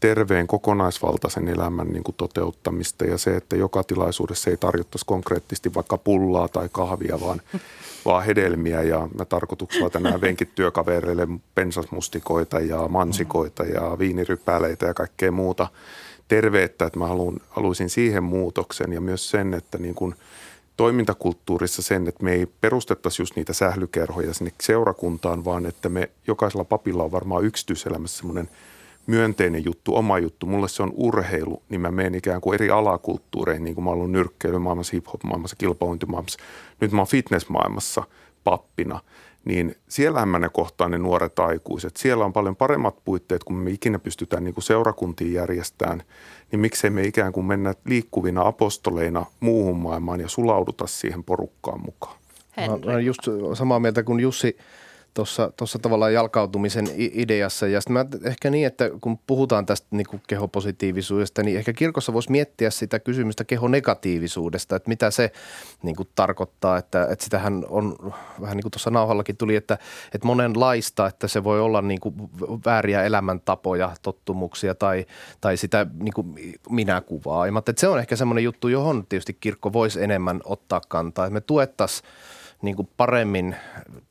terveen kokonaisvaltaisen elämän niin kuin toteuttamista ja se, että joka tilaisuudessa ei tarjottaisi konkreettisesti vaikka pullaa tai kahvia, vaan vaan hedelmiä ja mä tarkoituksella tänään venkin työkavereille pensasmustikoita ja mansikoita ja viinirypäleitä ja kaikkea muuta terveettä, että mä haluan, haluaisin siihen muutoksen ja myös sen, että niin kuin toimintakulttuurissa sen, että me ei perustettaisi just niitä sählykerhoja sinne seurakuntaan, vaan että me jokaisella papilla on varmaan yksityiselämässä semmoinen – myönteinen juttu, oma juttu. Mulle se on urheilu, niin mä menen ikään kuin eri alakulttuureihin, niin kuin mä oon nyrkkeilymaailmassa, hip-hop-maailmassa, kilpaointimaailmassa. Nyt mä oon fitnessmaailmassa pappina. Niin siellähän mä ne kohtaan ne nuoret aikuiset. Siellä on paljon paremmat puitteet, kun me ikinä pystytään niin kuin seurakuntiin järjestämään. Niin miksei me ikään kuin mennä liikkuvina apostoleina muuhun maailmaan ja sulauduta siihen porukkaan mukaan. Mä olen just samaa mieltä kuin Jussi tuossa, tavallaan jalkautumisen ideassa. Ja sitten mä ehkä niin, että kun puhutaan tästä niin kuin kehopositiivisuudesta, niin ehkä kirkossa voisi miettiä sitä kysymystä kehonegatiivisuudesta, että mitä se niin kuin tarkoittaa. Että, että sitähän on vähän niin kuin tuossa nauhallakin tuli, että, että monenlaista, että se voi olla niin kuin vääriä elämäntapoja, tottumuksia tai, tai sitä niin kuin minäkuvaa. Että se on ehkä semmoinen juttu, johon tietysti kirkko voisi enemmän ottaa kantaa. Että me tuettaisiin niin kuin paremmin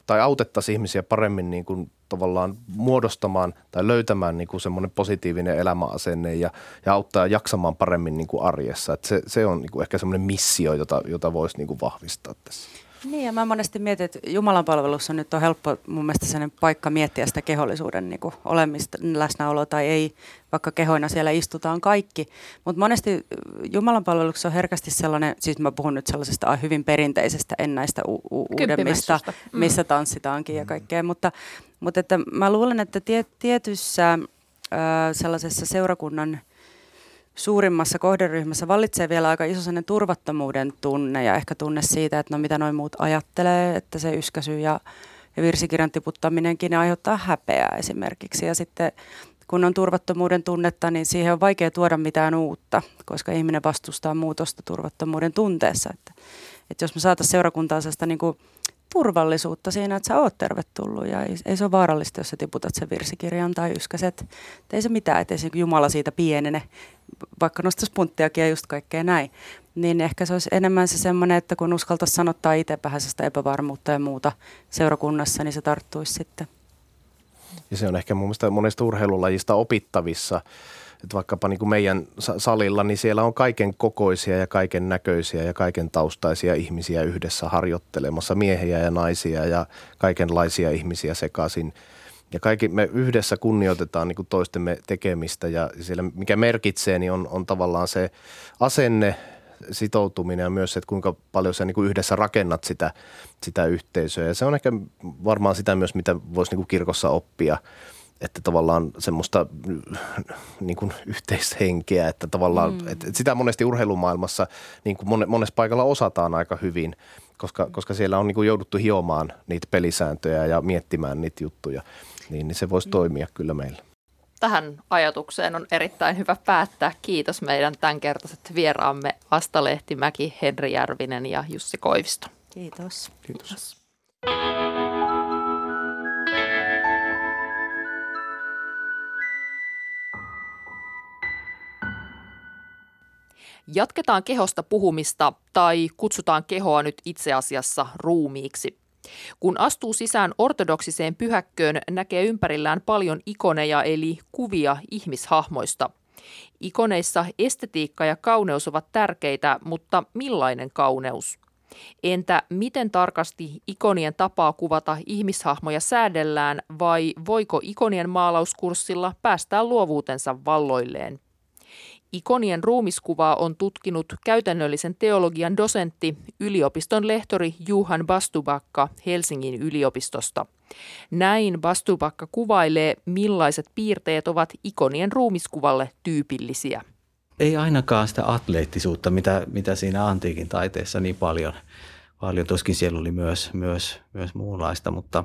tai autettaisiin ihmisiä paremmin niin kuin tavallaan muodostamaan tai löytämään niin kuin semmoinen positiivinen elämäasenne ja, ja auttaa jaksamaan paremmin niin kuin arjessa. Että se, se on niin kuin ehkä semmoinen missio, jota, jota voisi niin kuin vahvistaa tässä. Niin ja mä monesti mietin, että Jumalan palvelussa nyt on helppo mun mielestä sellainen paikka miettiä sitä kehollisuuden niin kuin olemista, läsnäoloa tai ei, vaikka kehoina siellä istutaan kaikki. Mutta monesti Jumalan palveluksessa on herkästi sellainen, siis mä puhun nyt sellaisesta hyvin perinteisestä, en näistä u- u- uudemmista, mm. missä tanssitaankin ja kaikkea. Mutta, mutta että mä luulen, että tie, tietyssä äh, sellaisessa seurakunnan – suurimmassa kohderyhmässä vallitsee vielä aika iso sellainen turvattomuuden tunne ja ehkä tunne siitä, että no mitä noin muut ajattelee, että se yskäsy ja, ja virsikirjan tiputtaminenkin ne aiheuttaa häpeää esimerkiksi. Ja sitten kun on turvattomuuden tunnetta, niin siihen on vaikea tuoda mitään uutta, koska ihminen vastustaa muutosta turvattomuuden tunteessa. Että, että jos me saataisiin seurakuntaa sellaista niin kuin turvallisuutta siinä, että sä oot tervetullut ja ei, ei se ole vaarallista, jos sä tiputat sen virsikirjan tai yskäset. Et ei se mitään, ettei se Jumala siitä pienene, vaikka nostaisi punttiakin ja just kaikkea näin. Niin ehkä se olisi enemmän se semmoinen, että kun uskaltaisi sanottaa itse vähäisestä epävarmuutta ja muuta seurakunnassa, niin se tarttuisi sitten. Ja se on ehkä mun mielestä monesta urheilulajista opittavissa – että vaikkapa niin kuin meidän salilla, niin siellä on kaiken kokoisia ja kaiken näköisiä ja kaiken taustaisia ihmisiä yhdessä harjoittelemassa, miehiä ja naisia ja kaikenlaisia ihmisiä sekaisin. Ja kaikki me yhdessä kunnioitetaan niin kuin toistemme tekemistä ja siellä mikä merkitsee, niin on, on tavallaan se asenne, sitoutuminen ja myös se, että kuinka paljon sä niin kuin yhdessä rakennat sitä, sitä yhteisöä. Ja se on ehkä varmaan sitä myös, mitä voisi niin kuin kirkossa oppia – että tavallaan semmoista niin kuin yhteishenkeä, että tavallaan mm. että, että sitä monesti urheilumaailmassa niin kuin monessa paikalla osataan aika hyvin, koska, koska siellä on niin kuin jouduttu hiomaan niitä pelisääntöjä ja miettimään niitä juttuja, niin, niin se voisi mm. toimia kyllä meillä. Tähän ajatukseen on erittäin hyvä päättää. Kiitos meidän tämänkertaiset vieraamme Asta Lehtimäki, Henri Järvinen ja Jussi Koivisto. Kiitos. Kiitos. Kiitos. Jatketaan kehosta puhumista tai kutsutaan kehoa nyt itse asiassa ruumiiksi. Kun astuu sisään ortodoksiseen pyhäkköön, näkee ympärillään paljon ikoneja eli kuvia ihmishahmoista. Ikoneissa estetiikka ja kauneus ovat tärkeitä, mutta millainen kauneus? Entä miten tarkasti ikonien tapaa kuvata ihmishahmoja säädellään vai voiko ikonien maalauskurssilla päästää luovuutensa valloilleen? Ikonien ruumiskuvaa on tutkinut käytännöllisen teologian dosentti, yliopiston lehtori Juhan Bastubakka Helsingin yliopistosta. Näin Bastubakka kuvailee, millaiset piirteet ovat ikonien ruumiskuvalle tyypillisiä. Ei ainakaan sitä atleettisuutta, mitä, mitä siinä antiikin taiteessa niin paljon. paljon. Toskin siellä oli myös, myös, myös muunlaista, mutta,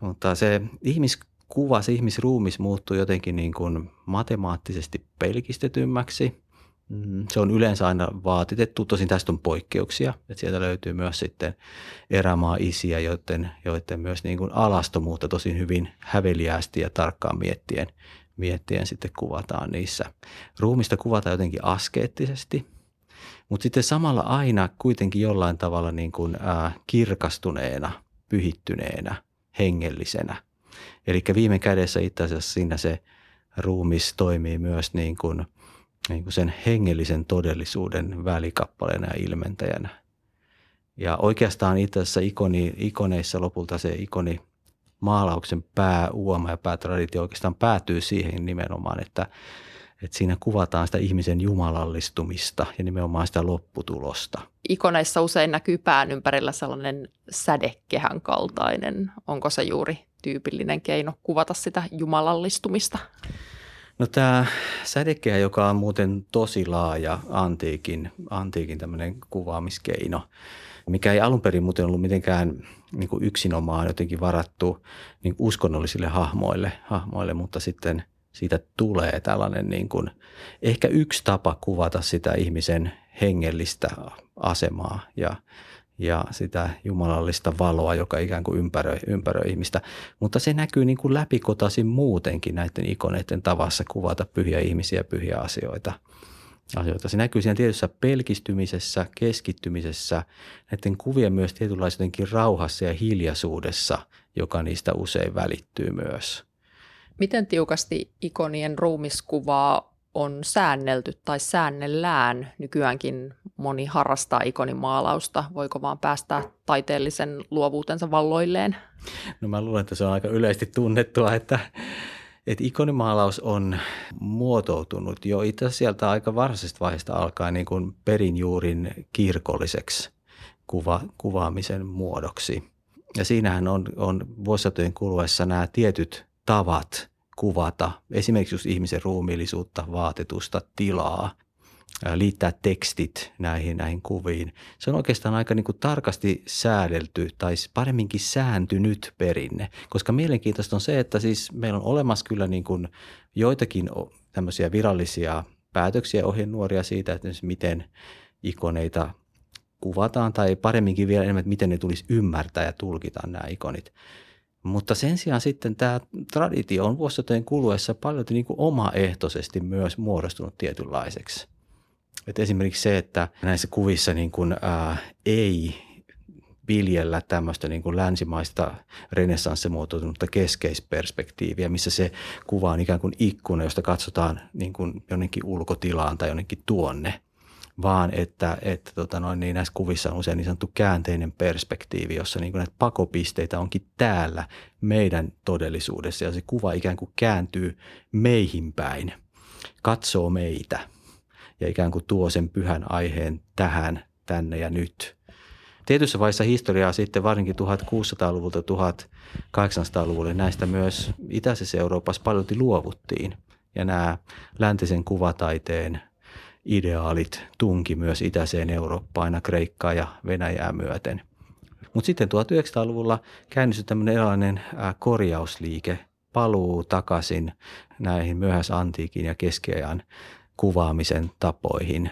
mutta se ihmis, kuva, ihmisruumis muuttuu jotenkin niin kuin matemaattisesti pelkistetymmäksi. Mm, se on yleensä aina vaatitettu, tosin tästä on poikkeuksia, että sieltä löytyy myös sitten erämaa-isiä, joiden, joiden myös niin kuin alastomuutta tosi hyvin häveliäästi ja tarkkaan miettien, miettien sitten kuvataan niissä. Ruumista kuvataan jotenkin askeettisesti, mutta sitten samalla aina kuitenkin jollain tavalla niin kuin, ää, kirkastuneena, pyhittyneenä, hengellisenä – Eli viime kädessä itse asiassa siinä se ruumis toimii myös niin kuin, niin kuin sen hengellisen todellisuuden välikappaleena ja ilmentäjänä. Ja oikeastaan itse asiassa ikoni, ikoneissa lopulta se ikoni maalauksen pääuoma ja päätraditio oikeastaan päätyy siihen nimenomaan, että, että siinä kuvataan sitä ihmisen jumalallistumista ja nimenomaan sitä lopputulosta. Ikoneissa usein näkyy pään ympärillä sellainen sädekehän kaltainen. Onko se juuri tyypillinen keino kuvata sitä jumalallistumista? No tämä sädekehä, joka on muuten tosi laaja antiikin, antiikin tämmöinen kuvaamiskeino, mikä ei alun perin muuten ollut mitenkään niin kuin yksinomaan jotenkin varattu niin uskonnollisille hahmoille, hahmoille, mutta sitten siitä tulee tällainen niin kuin, ehkä yksi tapa kuvata sitä ihmisen hengellistä asemaa ja ja sitä jumalallista valoa, joka ikään kuin ympäröi, ympäröi ihmistä. Mutta se näkyy niin kuin läpikotaisin muutenkin näiden ikoneiden tavassa kuvata pyhiä ihmisiä pyhiä asioita. asioita. Se näkyy siinä tietyssä pelkistymisessä, keskittymisessä, näiden kuvien myös tietynlaisessa rauhassa ja hiljaisuudessa, joka niistä usein välittyy myös. Miten tiukasti ikonien ruumiskuvaa on säännelty tai säännellään. Nykyäänkin moni harrastaa ikonimaalausta. Voiko vaan päästää taiteellisen luovuutensa valloilleen? No mä luulen, että se on aika yleisesti tunnettua, että, että ikonimaalaus on muotoutunut jo itse asiassa sieltä aika varhaisesta vaiheesta alkaen niin kuin perinjuurin kirkolliseksi kuva, kuvaamisen muodoksi. Ja siinähän on, on vuosisatojen kuluessa nämä tietyt tavat – kuvata esimerkiksi just ihmisen ruumiillisuutta, vaatetusta, tilaa, liittää tekstit näihin, näihin kuviin. Se on oikeastaan aika niin kuin tarkasti säädelty tai paremminkin sääntynyt perinne, koska mielenkiintoista on se, että siis meillä on olemassa kyllä niin kuin joitakin tämmöisiä virallisia päätöksiä ohjenuoria siitä, että miten ikoneita kuvataan tai paremminkin vielä enemmän, että miten ne tulisi ymmärtää ja tulkita nämä ikonit. Mutta sen sijaan sitten tämä traditio on vuosien kuluessa paljon niin kuin omaehtoisesti myös muodostunut tietynlaiseksi. Et esimerkiksi se, että näissä kuvissa niin kuin, ää, ei viljellä tämmöistä niin kuin länsimaista renessanssimuotoitunutta keskeisperspektiiviä, missä se kuva on ikään kuin ikkuna, josta katsotaan niin kuin jonnekin ulkotilaan tai jonnekin tuonne – vaan että, että tota noin, niin näissä kuvissa on usein niin sanottu käänteinen perspektiivi, jossa niin näitä pakopisteitä onkin täällä meidän todellisuudessa ja se kuva ikään kuin kääntyy meihin päin, katsoo meitä ja ikään kuin tuo sen pyhän aiheen tähän, tänne ja nyt. Tietyssä vaiheessa historiaa sitten varsinkin 1600-luvulta 1800-luvulle näistä myös itäisessä Euroopassa paljon luovuttiin. Ja nämä läntisen kuvataiteen – ideaalit tunki myös itäiseen Eurooppaan, aina Kreikkaa ja Venäjää myöten. Mutta sitten 1900-luvulla käynnistyi tämmöinen erilainen korjausliike, paluu takaisin näihin myöhäisantiikin ja keskiajan kuvaamisen tapoihin.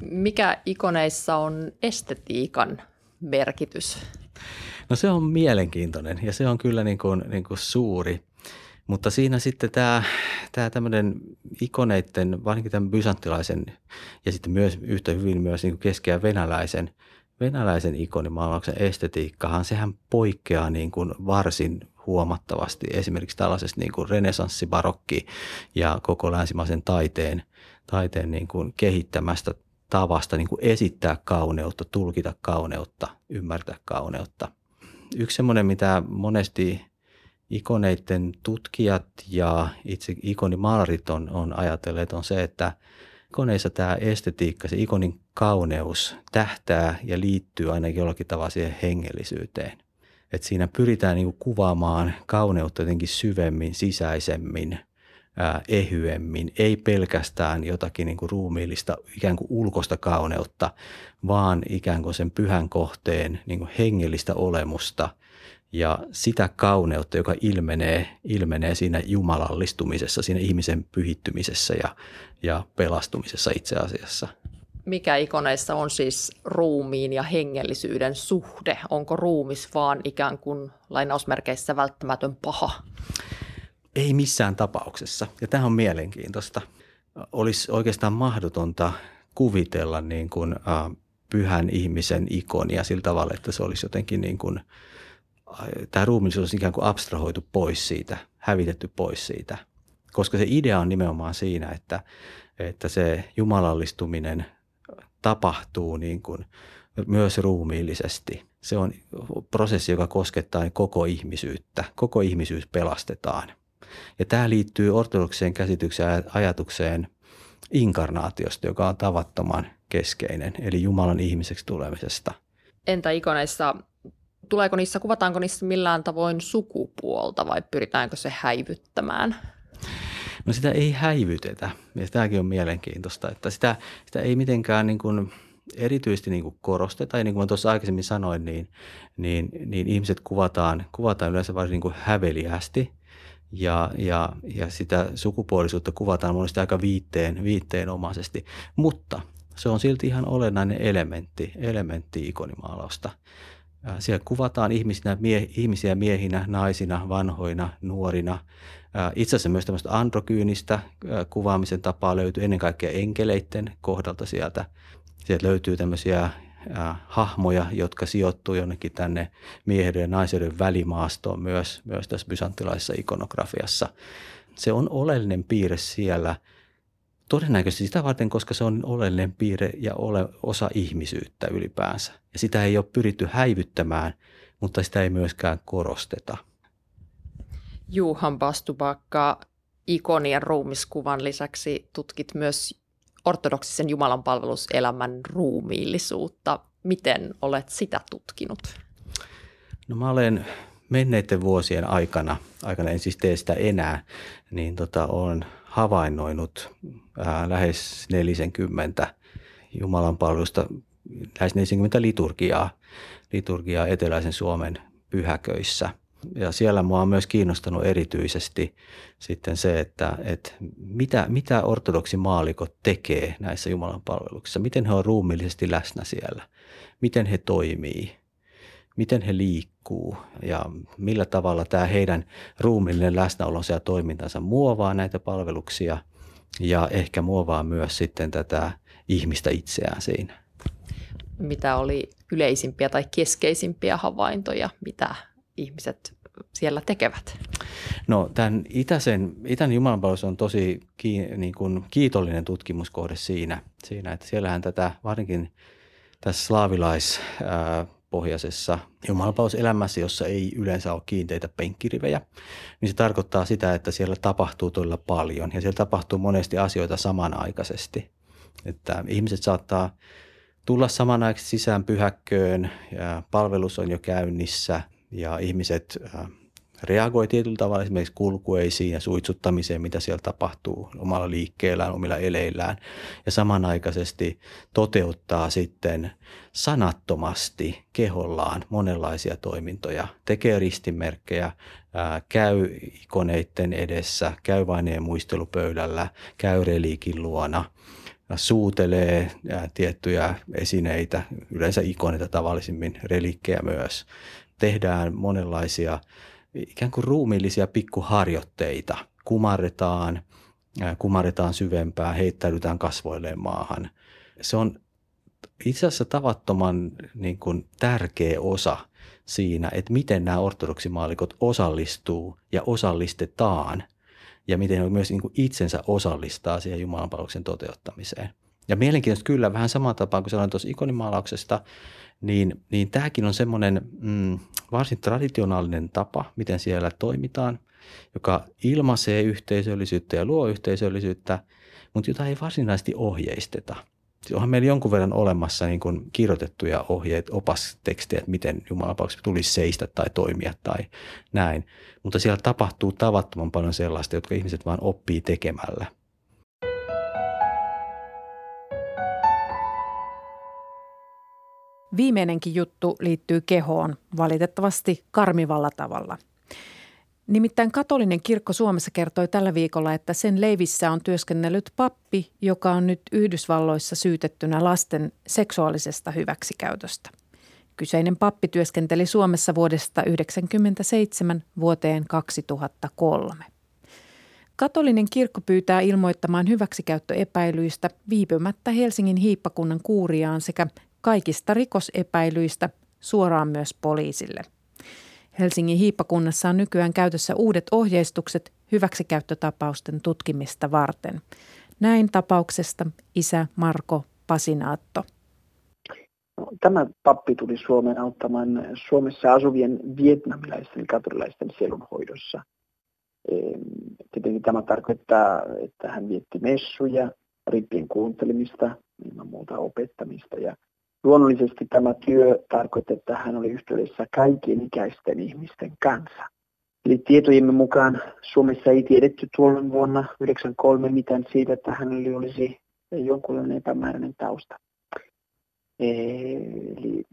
Mikä ikoneissa on estetiikan merkitys? No se on mielenkiintoinen ja se on kyllä niin kuin, niin kuin suuri. Mutta siinä sitten tämä, tämä tämmöinen ikoneiden, varsinkin tämän bysanttilaisen ja sitten myös yhtä hyvin myös niin keskeä venäläisen, venäläisen ikonimaalauksen estetiikkahan, sehän poikkeaa niin kuin varsin huomattavasti esimerkiksi tällaisesta niin kuin renesanssibarokki ja koko länsimaisen taiteen, taiteen niin kuin kehittämästä tavasta niin kuin esittää kauneutta, tulkita kauneutta, ymmärtää kauneutta. Yksi semmoinen, mitä monesti ikoneiden tutkijat ja itse ikonimaalarit on, on ajatelleet, on se, että ikoneissa tämä estetiikka, se ikonin kauneus tähtää ja liittyy ainakin jollakin tavalla siihen hengellisyyteen. Et siinä pyritään niin kuvaamaan kauneutta jotenkin syvemmin, sisäisemmin, ää, ehyemmin, ei pelkästään jotakin niin kuin ruumiillista ikään kuin ulkoista kauneutta, vaan ikään kuin sen pyhän kohteen niin kuin hengellistä olemusta ja sitä kauneutta, joka ilmenee, ilmenee siinä jumalallistumisessa, siinä ihmisen pyhittymisessä ja, ja pelastumisessa itse asiassa. Mikä ikoneissa on siis ruumiin ja hengellisyyden suhde? Onko ruumis vaan ikään kuin lainausmerkeissä välttämätön paha? Ei missään tapauksessa. Ja tämä on mielenkiintoista. Olisi oikeastaan mahdotonta kuvitella niin kuin, äh, pyhän ihmisen ikonia sillä tavalla, että se olisi jotenkin niin kuin, äh, tämä ruumiillisuus olisi ikään kuin abstrahoitu pois siitä, hävitetty pois siitä. Koska se idea on nimenomaan siinä, että, että se jumalallistuminen tapahtuu niin kuin myös ruumiillisesti. Se on prosessi, joka koskettaa koko ihmisyyttä. Koko ihmisyys pelastetaan – ja tämä liittyy ortodokseen käsitykseen ajatukseen inkarnaatiosta, joka on tavattoman keskeinen, eli Jumalan ihmiseksi tulemisesta. Entä ikoneissa, tuleeko niissä, kuvataanko niissä millään tavoin sukupuolta vai pyritäänkö se häivyttämään? No sitä ei häivytetä, ja tämäkin on mielenkiintoista, että sitä, sitä ei mitenkään niin kuin erityisesti niin kuin korosteta. Ja niin kuin tuossa aikaisemmin sanoin, niin, niin, niin ihmiset kuvataan, kuvataan yleensä varsin niin kuin häveliästi ja, ja, ja sitä sukupuolisuutta kuvataan monesti aika viitteen, viitteenomaisesti, mutta se on silti ihan olennainen elementti, elementti ikonimaalausta. Siellä kuvataan ihmisinä, mie, ihmisiä miehinä, naisina, vanhoina, nuorina. Itse asiassa myös tämmöistä androkyynistä kuvaamisen tapaa löytyy ennen kaikkea enkeleiden kohdalta sieltä. Sieltä löytyy tämmöisiä hahmoja, jotka sijoittuu jonnekin tänne miehen ja naisen välimaastoon myös, myös tässä bysanttilaisessa ikonografiassa. Se on oleellinen piirre siellä todennäköisesti sitä varten, koska se on oleellinen piirre ja ole osa ihmisyyttä ylipäänsä. Ja sitä ei ole pyritty häivyttämään, mutta sitä ei myöskään korosteta. Juhan Bastubakka, ikonien ruumiskuvan lisäksi tutkit myös ortodoksisen jumalanpalveluselämän ruumiillisuutta. Miten olet sitä tutkinut? No mä olen menneiden vuosien aikana, aikana en siis tee sitä enää, niin tota, olen havainnoinut ää, lähes 40 jumalanpalvelusta, lähes 40 liturgiaa, liturgiaa eteläisen Suomen pyhäköissä – ja siellä mua on myös kiinnostanut erityisesti sitten se, että, että mitä, mitä ortodoksimaalikot tekee näissä Jumalan palveluksissa, miten he on ruumillisesti läsnä siellä, miten he toimii, miten he liikkuu ja millä tavalla tämä heidän ruumillinen läsnäolonsa ja toimintansa muovaa näitä palveluksia ja ehkä muovaa myös sitten tätä ihmistä itseään siinä. Mitä oli yleisimpiä tai keskeisimpiä havaintoja, mitä ihmiset siellä tekevät? No tämän itäisen, Itän jumalanpalvelus on tosi ki, niin kuin kiitollinen tutkimuskohde siinä, siinä, että siellähän tätä varsinkin tässä slaavilaispohjaisessa jumalanpalveluselämässä, jossa ei yleensä ole kiinteitä penkkirivejä, niin se tarkoittaa sitä, että siellä tapahtuu todella paljon ja siellä tapahtuu monesti asioita samanaikaisesti. Että ihmiset saattaa tulla samanaikaisesti sisään pyhäkköön ja palvelus on jo käynnissä – ja ihmiset äh, reagoi tietyllä tavalla esimerkiksi kulkueisiin ja suitsuttamiseen, mitä siellä tapahtuu omalla liikkeellään, omilla eleillään. Ja samanaikaisesti toteuttaa sitten sanattomasti kehollaan monenlaisia toimintoja, tekee ristimerkkejä, käy ikoneiden edessä, käy vaineen muistelupöydällä, käy reliikin luona, suutelee tiettyjä esineitä, yleensä ikoneita tavallisimmin, reliikkejä myös tehdään monenlaisia ikään kuin ruumiillisia pikkuharjoitteita. Kumarretaan, kumarretaan syvempää, heittäydytään kasvoilleen maahan. Se on itse asiassa tavattoman niin kuin, tärkeä osa siinä, että miten nämä ortodoksimaalikot osallistuu ja osallistetaan ja miten he myös niin kuin itsensä osallistaa siihen Jumalanpalveluksen toteuttamiseen. Ja mielenkiintoista kyllä, vähän samaan tapaan kuin sanoin tuossa ikonimaalauksesta, niin, niin tämäkin on semmoinen mm, varsin traditionaalinen tapa, miten siellä toimitaan, joka ilmaisee yhteisöllisyyttä ja luo yhteisöllisyyttä, mutta jota ei varsinaisesti ohjeisteta. Onhan meillä jonkun verran olemassa niin kuin kirjoitettuja ohjeet, opastekstejä, että miten Jumalan tulisi seistä tai toimia tai näin. Mutta siellä tapahtuu tavattoman paljon sellaista, jotka ihmiset vain oppii tekemällä – Viimeinenkin juttu liittyy kehoon, valitettavasti karmivalla tavalla. Nimittäin katolinen kirkko Suomessa kertoi tällä viikolla, että sen leivissä on työskennellyt pappi, joka on nyt Yhdysvalloissa syytettynä lasten seksuaalisesta hyväksikäytöstä. Kyseinen pappi työskenteli Suomessa vuodesta 1997 vuoteen 2003. Katolinen kirkko pyytää ilmoittamaan hyväksikäyttöepäilyistä viipymättä Helsingin hiippakunnan kuuriaan sekä kaikista rikosepäilyistä suoraan myös poliisille. Helsingin hiippakunnassa on nykyään käytössä uudet ohjeistukset hyväksikäyttötapausten tutkimista varten. Näin tapauksesta isä Marko Pasinaatto. Tämä pappi tuli Suomeen auttamaan Suomessa asuvien vietnamilaisten katolilaisten sielunhoidossa. Tietenkin tämä tarkoittaa, että hän vietti messuja, rippien kuuntelemista, ilman muuta opettamista ja Luonnollisesti tämä työ tarkoitti, että hän oli yhteydessä kaikkien ikäisten ihmisten kanssa. Eli tietojemme mukaan Suomessa ei tiedetty tuolloin vuonna 1993 mitään siitä, että hänellä olisi jonkunlainen epämääräinen tausta. Eli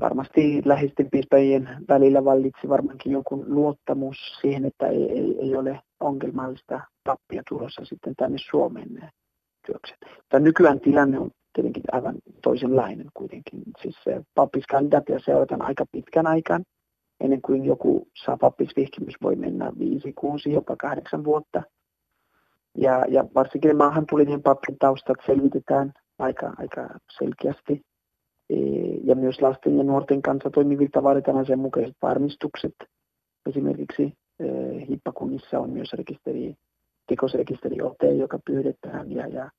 varmasti läheisten piispäjien välillä vallitsi varmaankin jonkun luottamus siihen, että ei, ei, ei ole ongelmallista tappia tulossa sitten tänne Suomeen työkseen. Mutta nykyään tilanne on tietenkin aivan toisenlainen kuitenkin. Siis pappiskandidaattia seurataan aika pitkän aikaan. Ennen kuin joku saa pappisvihkimys, voi mennä viisi, kuusi, jopa kahdeksan vuotta. Ja, ja varsinkin maahan tulevien pappin taustat selvitetään aika, aika selkeästi. E, ja myös lasten ja nuorten kanssa toimivilta vaaditaan mukaiset varmistukset. Esimerkiksi e, hippakunnissa on myös rekisteri, rikosrekisteriote, joka pyydetään ja, ja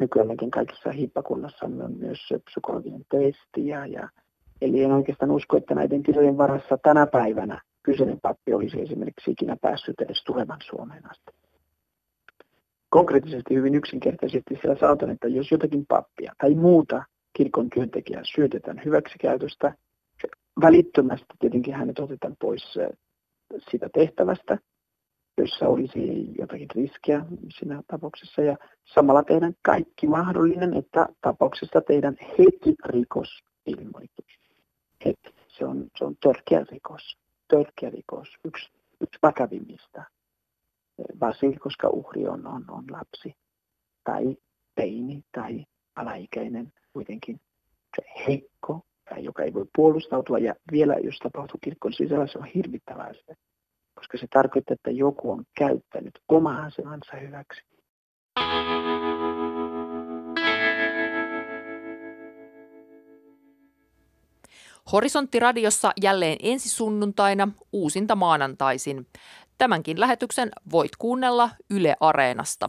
nykyäänkin kaikissa hippakunnassa on myös psykologinen testi. Ja, ja, eli en oikeastaan usko, että näiden tilojen varassa tänä päivänä kyseinen pappi olisi esimerkiksi ikinä päässyt edes tulevan Suomeen asti. Konkreettisesti hyvin yksinkertaisesti siellä sanotaan, että jos jotakin pappia tai muuta kirkon työntekijää syötetään hyväksikäytöstä, välittömästi tietenkin hänet otetaan pois sitä tehtävästä – jossa olisi jotakin riskiä siinä tapauksessa. Ja samalla tehdään kaikki mahdollinen, että tapauksessa tehdään heti rikosilmoitus. Heti. Se on, se on törkeä rikos. Törkeä rikos. Yksi, yksi vakavimmista. Varsinkin, koska uhri on, on, on lapsi tai teini tai alaikäinen kuitenkin se heikko tai joka ei voi puolustautua. Ja vielä, jos tapahtuu kirkon sisällä, se on hirvittävää koska se tarkoittaa, että joku on käyttänyt omaa asemansa hyväksi. Horisonttiradiossa jälleen ensi sunnuntaina uusinta maanantaisin. Tämänkin lähetyksen voit kuunnella Yle Areenasta.